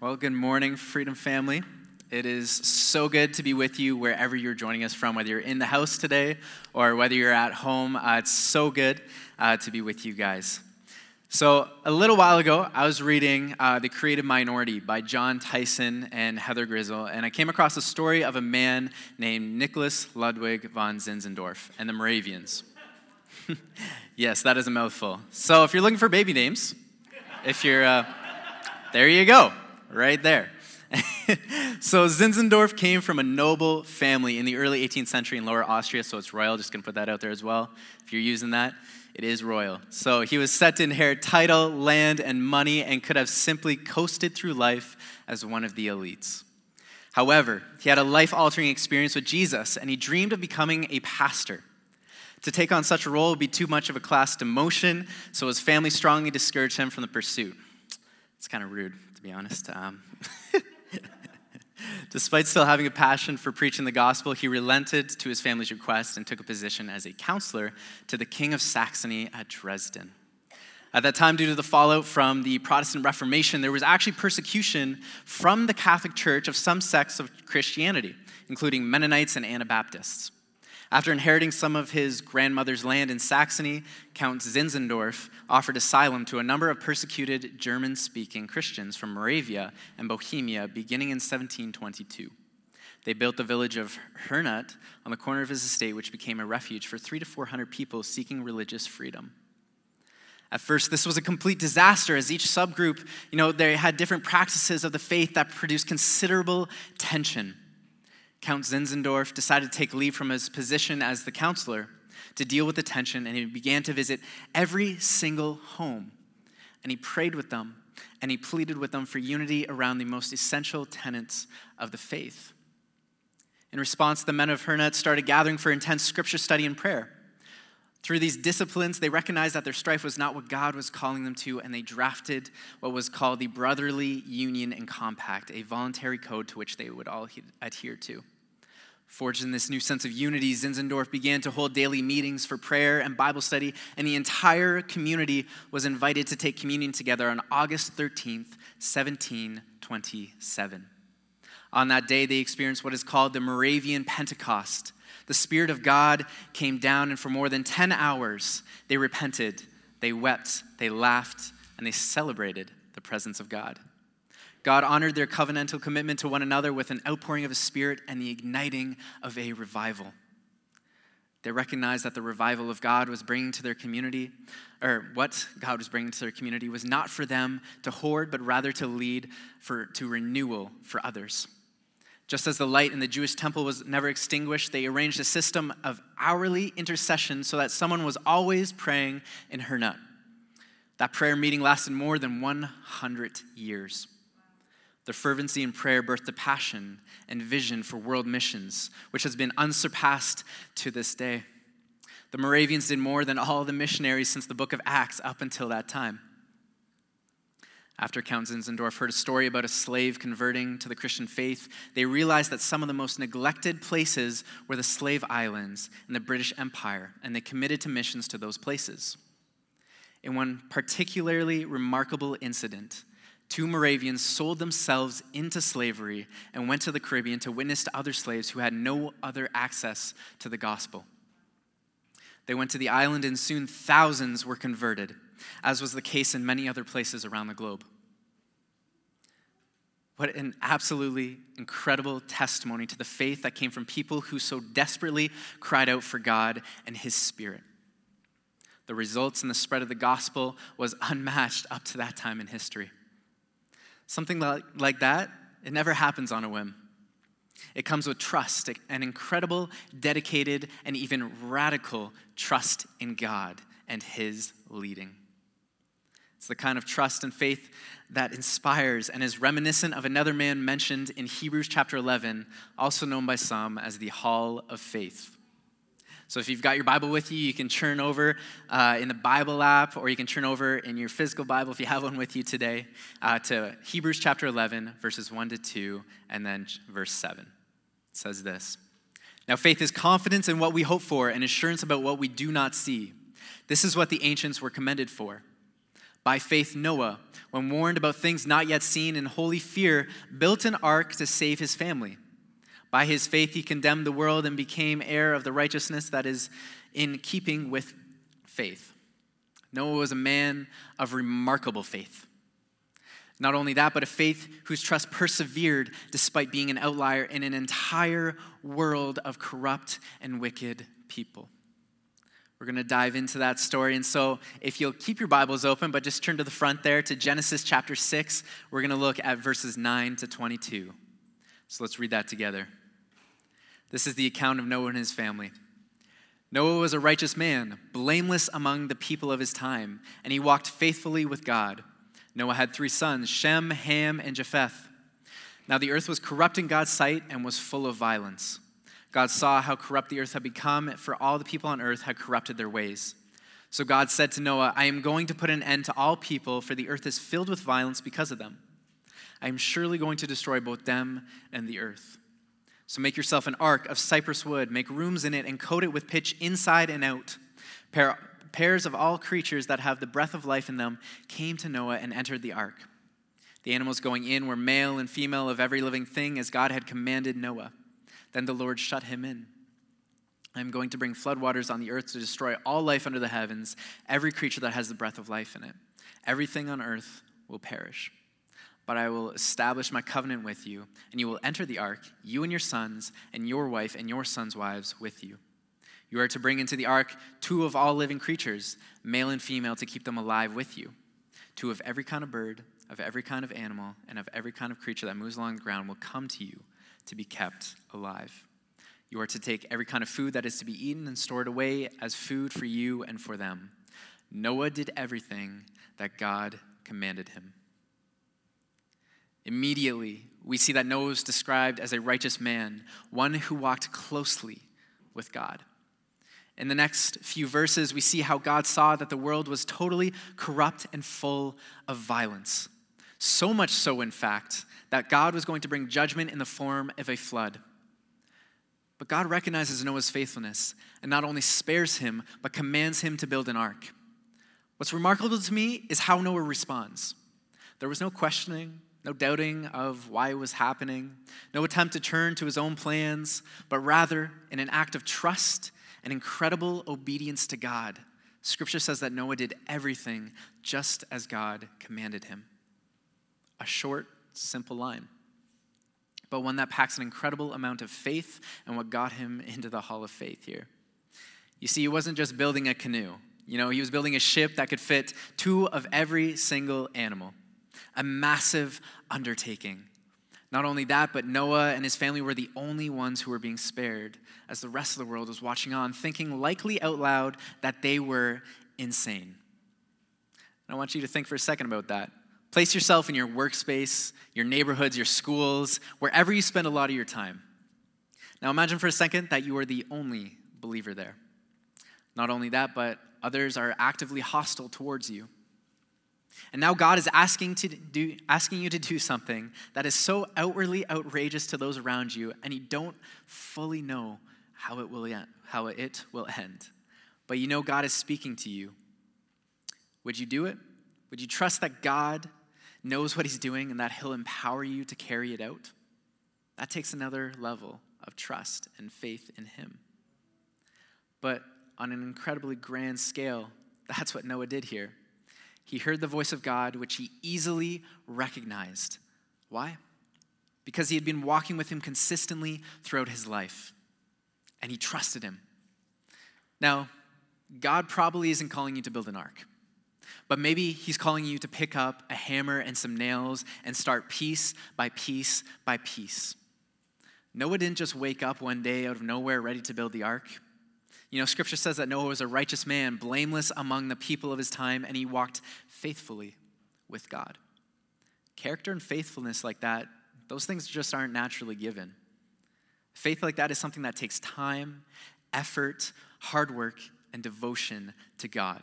Well, good morning, Freedom Family. It is so good to be with you wherever you're joining us from, whether you're in the house today or whether you're at home. Uh, it's so good uh, to be with you guys. So, a little while ago, I was reading uh, The Creative Minority by Jon Tyson and Heather Grizzle, and I came across a story of a man named Nicholas Ludwig von Zinzendorf and the Moravians. yes, that is a mouthful. So, if you're looking for baby names, if you're, uh, there you go, right there. so Zinzendorf came from a noble family in the early 18th century in Lower Austria, so it's royal. Just gonna put that out there as well. If you're using that, it is royal. So he was set to inherit title, land, and money, and could have simply coasted through life as one of the elites. However, he had a life altering experience with Jesus, and he dreamed of becoming a pastor. To take on such a role would be too much of a class demotion, so his family strongly discouraged him from the pursuit. It's kind of rude, to be honest. Um, Despite still having a passion for preaching the gospel, he relented to his family's request and took a position as a counselor to the King of Saxony at Dresden. At that time, due to the fallout from the Protestant Reformation, there was actually persecution from the Catholic Church of some sects of Christianity, including Mennonites and Anabaptists. After inheriting some of his grandmother's land in Saxony, Count Zinzendorf offered asylum to a number of persecuted German speaking Christians from Moravia and Bohemia beginning in 1722. They built the village of Herrnhut on the corner of his estate, which became a refuge for three to 400 people seeking religious freedom. At first, this was a complete disaster as each subgroup, you know, they had different practices of the faith that produced considerable tension. Count Zinzendorf decided to take leave from his position as the counselor to deal with the tension, and he began to visit every single home. And he prayed with them, and he pleaded with them for unity around the most essential tenets of the faith. In response, the men of Herrnhut started gathering for intense scripture study and prayer. Through these disciplines, they recognized that their strife was not what God was calling them to, and they drafted what was called the Brotherly Union and Compact, a voluntary code to which they would all adhere to. Forged in this new sense of unity, Zinzendorf began to hold daily meetings for prayer and Bible study, and the entire community was invited to take communion together on August 13th, 1727. On that day, they experienced what is called the Moravian Pentecost the Spirit of God came down, and for more than 10 hours, they repented, they wept, they laughed, and they celebrated the presence of God. God honored their covenantal commitment to one another with an outpouring of His Spirit and the igniting of a revival. They recognized that the revival of God was bringing to their community, or what God was bringing to their community, was not for them to hoard, but rather to lead for, to renewal for others. Just as the light in the Jewish temple was never extinguished, they arranged a system of hourly intercession so that someone was always praying in Herrnhut. That prayer meeting lasted more than 100 years. The fervency in prayer birthed a passion and vision for world missions, which has been unsurpassed to this day. The Moravians did more than all the missionaries since the book of Acts up until that time. After Count Zinzendorf heard a story about a slave converting to the Christian faith, they realized that some of the most neglected places were the slave islands in the British Empire, and they committed to missions to those places. In one particularly remarkable incident, two Moravians sold themselves into slavery and went to the Caribbean to witness to other slaves who had no other access to the gospel. They went to the island, and soon thousands were converted as was the case in many other places around the globe. What an absolutely incredible testimony to the faith that came from people who so desperately cried out for God and His Spirit. The results in the spread of the gospel was unmatched up to that time in history. Something like that, it never happens on a whim. It comes with trust, an incredible, dedicated, and even radical trust in God and His leading. It's the kind of trust and faith that inspires and is reminiscent of another man mentioned in Hebrews chapter 11, also known by some as the Hall of Faith. So if you've got your Bible with you, you can turn over uh, in the Bible app, or you can turn over in your physical Bible if you have one with you today uh, to Hebrews chapter 11, verses 1 to 2, and then verse 7. It says this Now faith is confidence in what we hope for and assurance about what we do not see. This is what the ancients were commended for. By faith, Noah, when warned about things not yet seen in holy fear, built an ark to save his family. By his faith, he condemned the world and became heir of the righteousness that is in keeping with faith. Noah was a man of remarkable faith. Not only that, but a faith whose trust persevered despite being an outlier in an entire world of corrupt and wicked people. We're going to dive into that story. And so, if you'll keep your Bibles open, but just turn to the front there to Genesis chapter 6, we're going to look at verses 9 to 22. So, let's read that together. This is the account of Noah and his family. Noah was a righteous man, blameless among the people of his time, and he walked faithfully with God. Noah had three sons Shem, Ham, and Japheth. Now the earth was corrupt in God's sight and was full of violence. God saw how corrupt the earth had become, for all the people on earth had corrupted their ways. So God said to Noah, I am going to put an end to all people, for the earth is filled with violence because of them. I am surely going to destroy both them and the earth. So make yourself an ark of cypress wood, make rooms in it, and coat it with pitch inside and out. Pair, pairs of all creatures that have the breath of life in them came to Noah and entered the ark. The animals going in were male and female of every living thing, as God had commanded Noah. Then the Lord shut him in. I am going to bring floodwaters on the earth to destroy all life under the heavens, every creature that has the breath of life in it. Everything on earth will perish. But I will establish my covenant with you, and you will enter the ark, you and your sons, and your wife and your sons' wives with you. You are to bring into the ark two of all living creatures, male and female, to keep them alive with you. Two of every kind of bird, of every kind of animal, and of every kind of creature that moves along the ground will come to you to be kept alive. You are to take every kind of food that is to be eaten and stored away as food for you and for them. Noah did everything that God commanded him. Immediately, we see that Noah was described as a righteous man, one who walked closely with God. In the next few verses, we see how God saw that the world was totally corrupt and full of violence. So much so, in fact, that God was going to bring judgment in the form of a flood. But God recognizes Noah's faithfulness and not only spares him, but commands him to build an ark. What's remarkable to me is how Noah responds. There was no questioning, no doubting of why it was happening, no attempt to turn to his own plans, but rather, in an act of trust and incredible obedience to God, Scripture says that Noah did everything just as God commanded him. A short, simple line, but one that packs an incredible amount of faith and what got him into the hall of faith here. You see, he wasn't just building a canoe. You know, he was building a ship that could fit two of every single animal. A massive undertaking. Not only that, but Noah and his family were the only ones who were being spared, as the rest of the world was watching on, thinking likely out loud that they were insane. And I want you to think for a second about that. Place yourself in your workspace, your neighborhoods, your schools, wherever you spend a lot of your time. Now imagine for a second that you are the only believer there. Not only that, but others are actively hostile towards you. And now God is asking, to do, asking you to do something that is so outwardly outrageous to those around you, and you don't fully know how it will end, how it will end. But you know God is speaking to you. Would you do it? Would you trust that God knows what he's doing and that he'll empower you to carry it out, that takes another level of trust and faith in him. But on an incredibly grand scale, that's what Noah did here. He heard the voice of God, which he easily recognized. Why? Because he had been walking with him consistently throughout his life, and he trusted him. Now, God probably isn't calling you to build an ark. But maybe he's calling you to pick up a hammer and some nails and start piece by piece by piece. Noah didn't just wake up one day out of nowhere ready to build the ark. You know, scripture says that Noah was a righteous man, blameless among the people of his time, and he walked faithfully with God. Character and faithfulness like that, those things just aren't naturally given. Faith like that is something that takes time, effort, hard work, and devotion to God.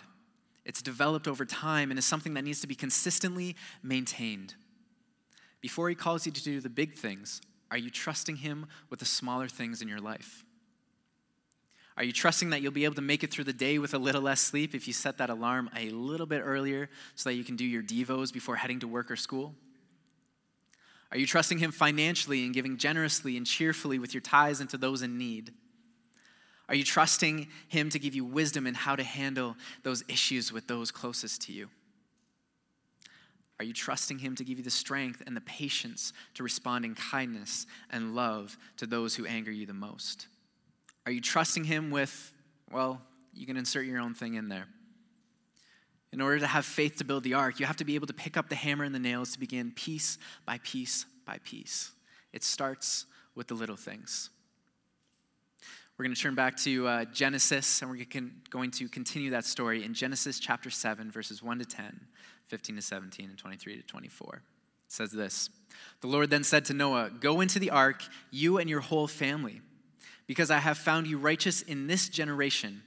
It's developed over time and is something that needs to be consistently maintained. Before He calls you to do the big things, are you trusting Him with the smaller things in your life? Are you trusting that you'll be able to make it through the day with a little less sleep if you set that alarm a little bit earlier so that you can do your Devos before heading to work or school? Are you trusting Him financially and giving generously and cheerfully with your tithes into those in need? Are you trusting Him to give you wisdom in how to handle those issues with those closest to you? Are you trusting Him to give you the strength and the patience to respond in kindness and love to those who anger you the most? Are you trusting Him with, well, you can insert your own thing in there. In order to have faith to build the ark, you have to be able to pick up the hammer and the nails to begin piece by piece by piece. It starts with the little things. We're going to turn back to uh, Genesis and we're going to continue that story in Genesis chapter 7, verses 1 to 10, 15 to 17, and 23 to 24. It says this The Lord then said to Noah, Go into the ark, you and your whole family because I have found you righteous in this generation.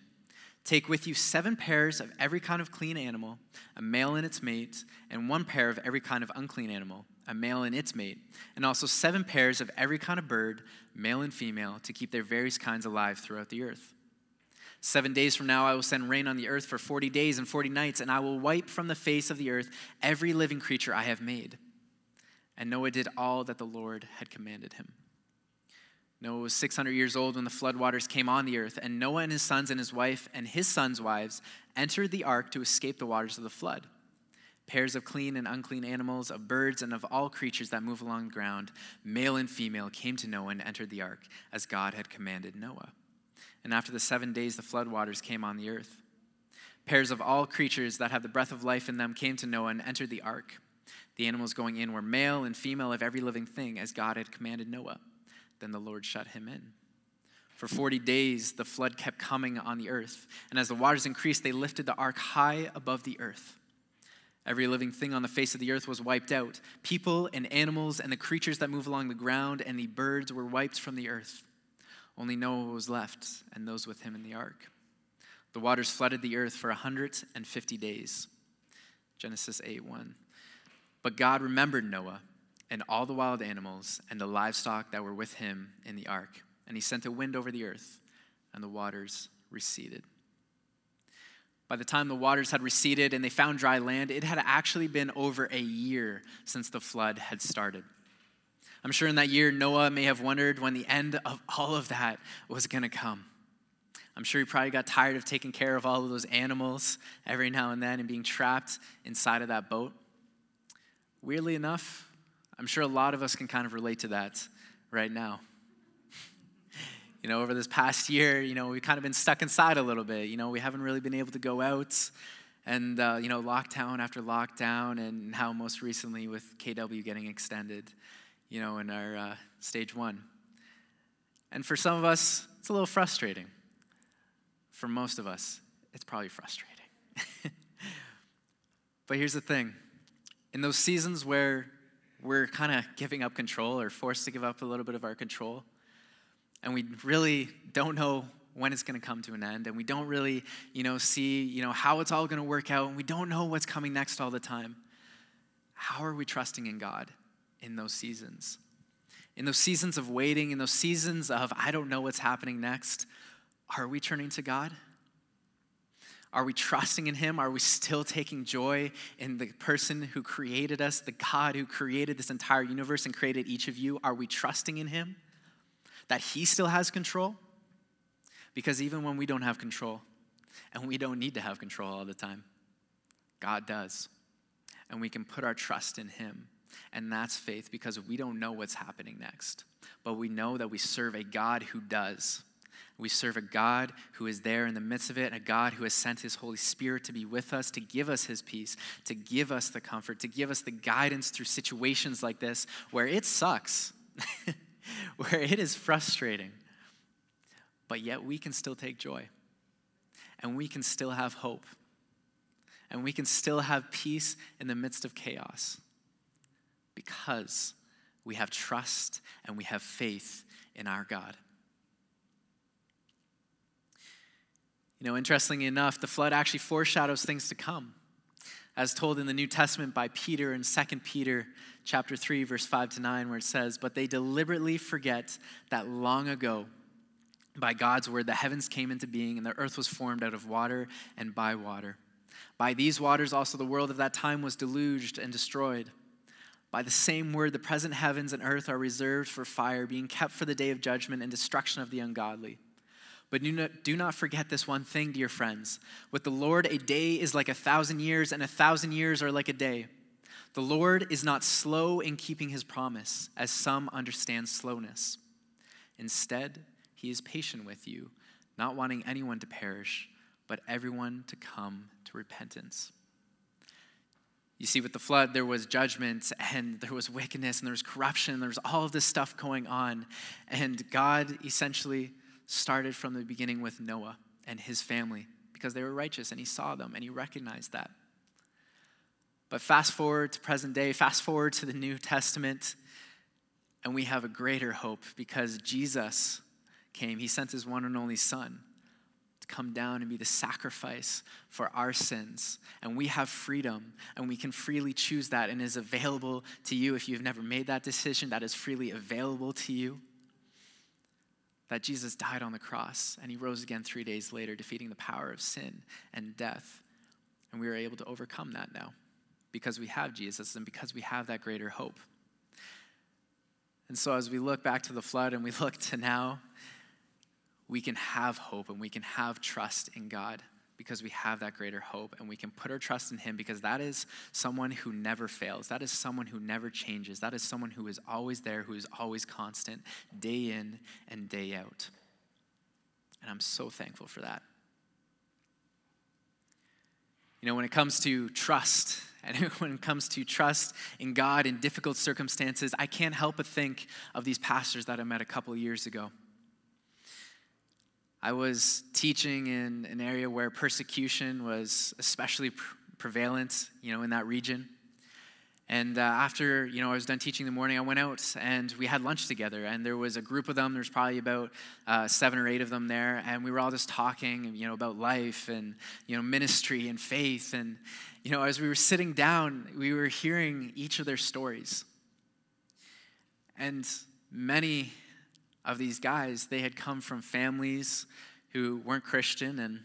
Take with you seven pairs of every kind of clean animal, a male and its mate, and one pair of every kind of unclean animal, a male and its mate, and also seven pairs of every kind of bird, male and female, to keep their various kinds alive throughout the earth. Seven days from now, I will send rain on the earth for 40 days and 40 nights, and I will wipe from the face of the earth every living creature I have made. And Noah did all that the Lord had commanded him. Noah was 600 years old when the floodwaters came on the earth, and Noah and his sons and his wife and his sons' wives entered the ark to escape the waters of the flood. Pairs of clean and unclean animals, of birds, and of all creatures that move along the ground, male and female, came to Noah and entered the ark, as God had commanded Noah. And after the seven days, the floodwaters came on the earth. Pairs of all creatures that have the breath of life in them came to Noah and entered the ark. The animals going in were male and female of every living thing, as God had commanded Noah. Then the Lord shut him in. For 40 days, the flood kept coming on the earth. And as the waters increased, they lifted the ark high above the earth. Every living thing on the face of the earth was wiped out people and animals and the creatures that move along the ground, and the birds were wiped from the earth. Only Noah was left, and those with him in the ark. The waters flooded the earth for 150 days. Genesis 8 1. But God remembered Noah and all the wild animals and the livestock that were with him in the ark. And he sent a wind over the earth, and the waters receded. By the time the waters had receded and they found dry land, it had actually been over a year since the flood had started. I'm sure in that year, Noah may have wondered when the end of all of that was going to come. I'm sure he probably got tired of taking care of all of those animals every now and then and being trapped inside of that boat. Weirdly enough, I'm sure a lot of us can kind of relate to that right now. you know, over this past year, you know, we've kind of been stuck inside a little bit. You know, we haven't really been able to go out and, uh, you know, lockdown after lockdown, and how most recently with KW getting extended, you know, in our uh, stage one. And for some of us, it's a little frustrating. For most of us, it's probably frustrating. but here's the thing in those seasons where we're kind of giving up control or forced to give up a little bit of our control. And we really don't know when it's going to come to an end and we don't really, you know, see, you know, how it's all going to work out and we don't know what's coming next all the time. How are we trusting in God in those seasons? In those seasons of waiting, in those seasons of I don't know what's happening next, are we turning to God? Are we trusting in Him? Are we still taking joy in the person who created us, the God who created this entire universe and created each of you? Are we trusting in Him? That He still has control? Because even when we don't have control, and we don't need to have control all the time, God does. And we can put our trust in Him. And that's faith because we don't know what's happening next. But we know that we serve a God who does. We serve a God who is there in the midst of it, a God who has sent his Holy Spirit to be with us, to give us his peace, to give us the comfort, to give us the guidance through situations like this where it sucks, where it is frustrating. But yet we can still take joy, and we can still have hope, and we can still have peace in the midst of chaos because we have trust and we have faith in our God. You know, interestingly enough, the flood actually foreshadows things to come. As told in the New Testament by Peter in 2 Peter chapter 3 verse 5 to 9 where it says, "But they deliberately forget that long ago By God's word, the heavens came into being, and the earth was formed out of water and by water. By these waters also the world of that time was deluged and destroyed. By the same word, the present heavens and earth are reserved for fire, being kept for the day of judgment and destruction of the ungodly. But do not, do not forget this one thing, dear friends. With the Lord, a day is like a thousand years, and a thousand years are like a day. The Lord is not slow in keeping his promise, as some understand slowness. Instead, he is patient with you, not wanting anyone to perish, but everyone to come to repentance. You see, with the flood, there was judgment and there was wickedness and there was corruption. And there was all of this stuff going on. And God essentially started from the beginning with Noah and his family because they were righteous and he saw them and he recognized that. But fast forward to present day, fast forward to the New Testament, and we have a greater hope because Jesus came. He sent his one and only Son to come down and be the sacrifice for our sins. And we have freedom, and we can freely choose that, and is available to you. If you've never made that decision, that is freely available to you. That Jesus died on the cross and he rose again three days later, defeating the power of sin and death. And we are able to overcome that now because we have Jesus and because we have that greater hope. And so, as we look back to the flood and we look to now, we can have hope and we can have trust in God because we have that greater hope and we can put our trust in Him because that is someone who never fails. That is someone who never changes. That is someone who is always there, who is always constant, day in and day out. And I'm so thankful for that. You know, when it comes to trust, and when it comes to trust in God in difficult circumstances, I can't help but think of these pastors that I met a couple years ago. I was teaching in an area where persecution was especially prevalent, you know, in that region. And uh, after, you know, I was done teaching in the morning, I went out and we had lunch together. And there was a group of them. There's probably about uh, seven or eight of them there. And we were all just talking, you know, about life and, you know, ministry and faith. And, you know, as we were sitting down, we were hearing each of their stories. And many of these guys, they had come from families who weren't Christian. And,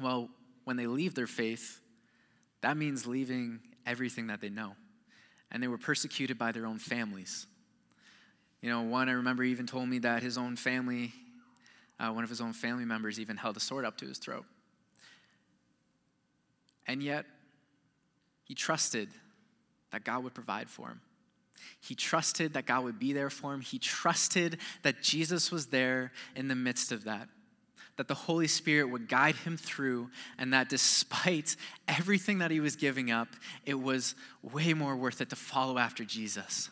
well, when they leave their faith, that means leaving everything that they know. And they were persecuted by their own families. You know, one I remember even told me that his own family, uh, one of his own family members, even held a sword up to his throat. And yet, he trusted that God would provide for him. He trusted that God would be there for him. He trusted that Jesus was there in the midst of that, that the Holy Spirit would guide him through, and that despite everything that he was giving up, it was way more worth it to follow after Jesus.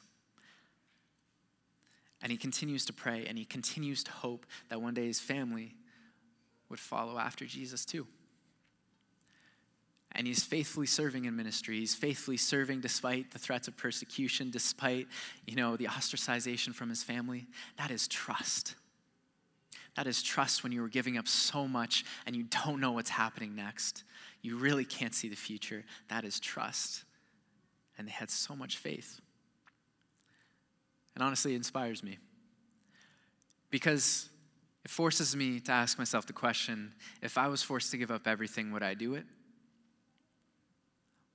And he continues to pray and he continues to hope that one day his family would follow after Jesus too and he's faithfully serving in ministry. He's faithfully serving despite the threats of persecution, despite, you know, the ostracization from his family. That is trust. That is trust when you are giving up so much and you don't know what's happening next. You really can't see the future. That is trust. And they had so much faith. And honestly, it inspires me because it forces me to ask myself the question if I was forced to give up everything, would I do it?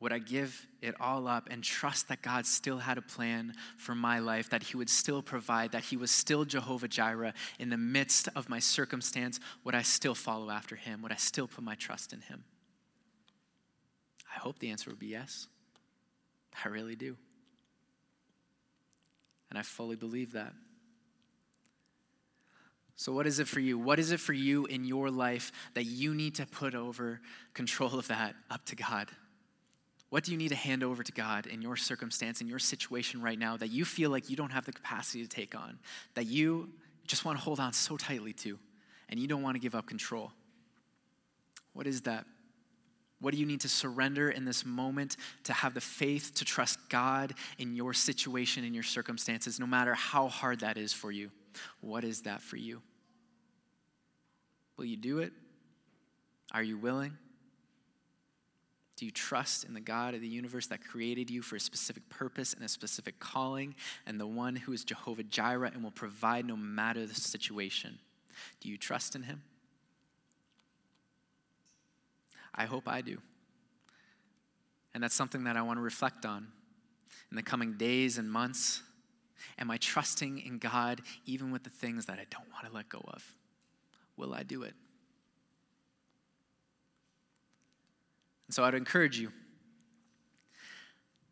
Would I give it all up and trust that God still had a plan for my life, that He would still provide, that He was still Jehovah Jireh in the midst of my circumstance? Would I still follow after Him? Would I still put my trust in Him? I hope the answer would be yes. I really do. And I fully believe that. So, what is it for you? What is it for you in your life that you need to put over control of that up to God? What do you need to hand over to God in your circumstance, in your situation right now that you feel like you don't have the capacity to take on, that you just want to hold on so tightly to, and you don't want to give up control? What is that? What do you need to surrender in this moment to have the faith to trust God in your situation, in your circumstances, no matter how hard that is for you? What is that for you? Will you do it? Are you willing? Do you trust in the God of the universe that created you for a specific purpose and a specific calling, and the one who is Jehovah Jireh and will provide no matter the situation? Do you trust in him? I hope I do. And that's something that I want to reflect on in the coming days and months. Am I trusting in God even with the things that I don't want to let go of? Will I do it? So I'd encourage you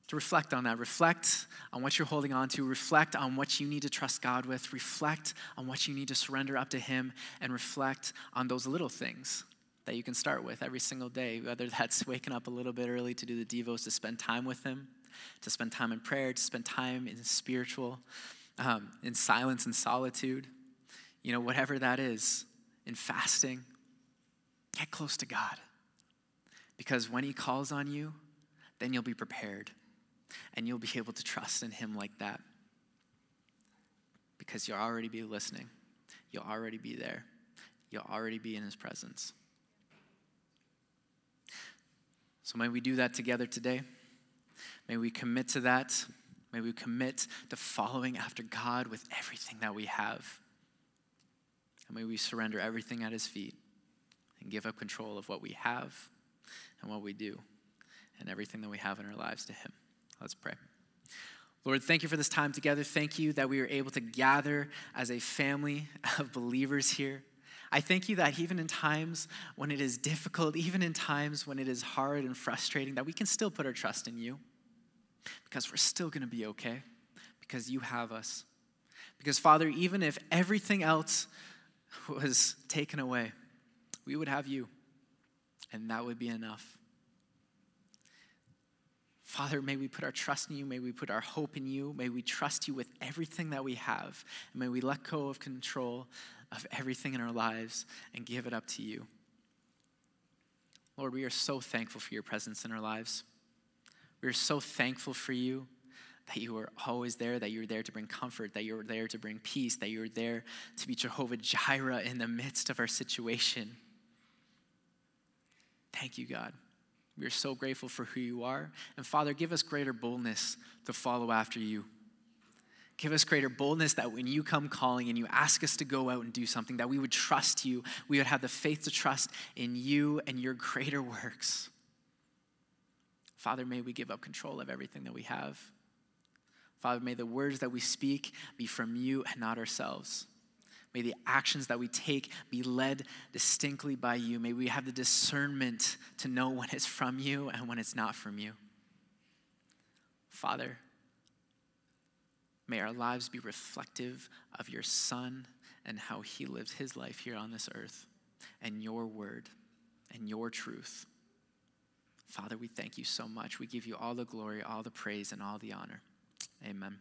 to reflect on that. Reflect on what you're holding on to. Reflect on what you need to trust God with. Reflect on what you need to surrender up to Him. And reflect on those little things that you can start with every single day, whether that's waking up a little bit early to do the Devos, to spend time with Him, to spend time in prayer, to spend time in spiritual, um, in silence and solitude. You know, whatever that is, in fasting, get close to God. Because when He calls on you, then you'll be prepared and you'll be able to trust in Him like that. Because you'll already be listening, you'll already be there, you'll already be in His presence. So may we do that together today. May we commit to that. May we commit to following after God with everything that we have. And may we surrender everything at His feet and give up control of what we have and what we do and everything that we have in our lives to Him. Let's pray. Lord, thank you for this time together. Thank you that we were able to gather as a family of believers here. I thank you that even in times when it is difficult, even in times when it is hard and frustrating, that we can still put our trust in you because we're still going to be okay because you have us. Because, Father, even if everything else was taken away, we would have you, and that would be enough. Father, may we put our trust in you. May we put our hope in you. May we trust you with everything that we have. And may we let go of control of everything in our lives and give it up to you. Lord, we are so thankful for your presence in our lives. We are so thankful for you that you are always there, that you're there to bring comfort, that you're there to bring peace, that you're there to be Jehovah Jireh in the midst of our situation. Thank you, God. We are so grateful for who you are. And Father, give us greater boldness to follow after you. Give us greater boldness that when you come calling and you ask us to go out and do something, that we would trust you. We would have the faith to trust in you and your greater works. Father, may we give up control of everything that we have. Father, may the words that we speak be from you and not ourselves. May the actions that we take be led distinctly by you. May we have the discernment to know when it's from you and when it's not from you. Father, may our lives be reflective of your Son and how he lived his life here on this earth, and your word and your truth. Father, we thank you so much. We give you all the glory, all the praise, and all the honor. Amen.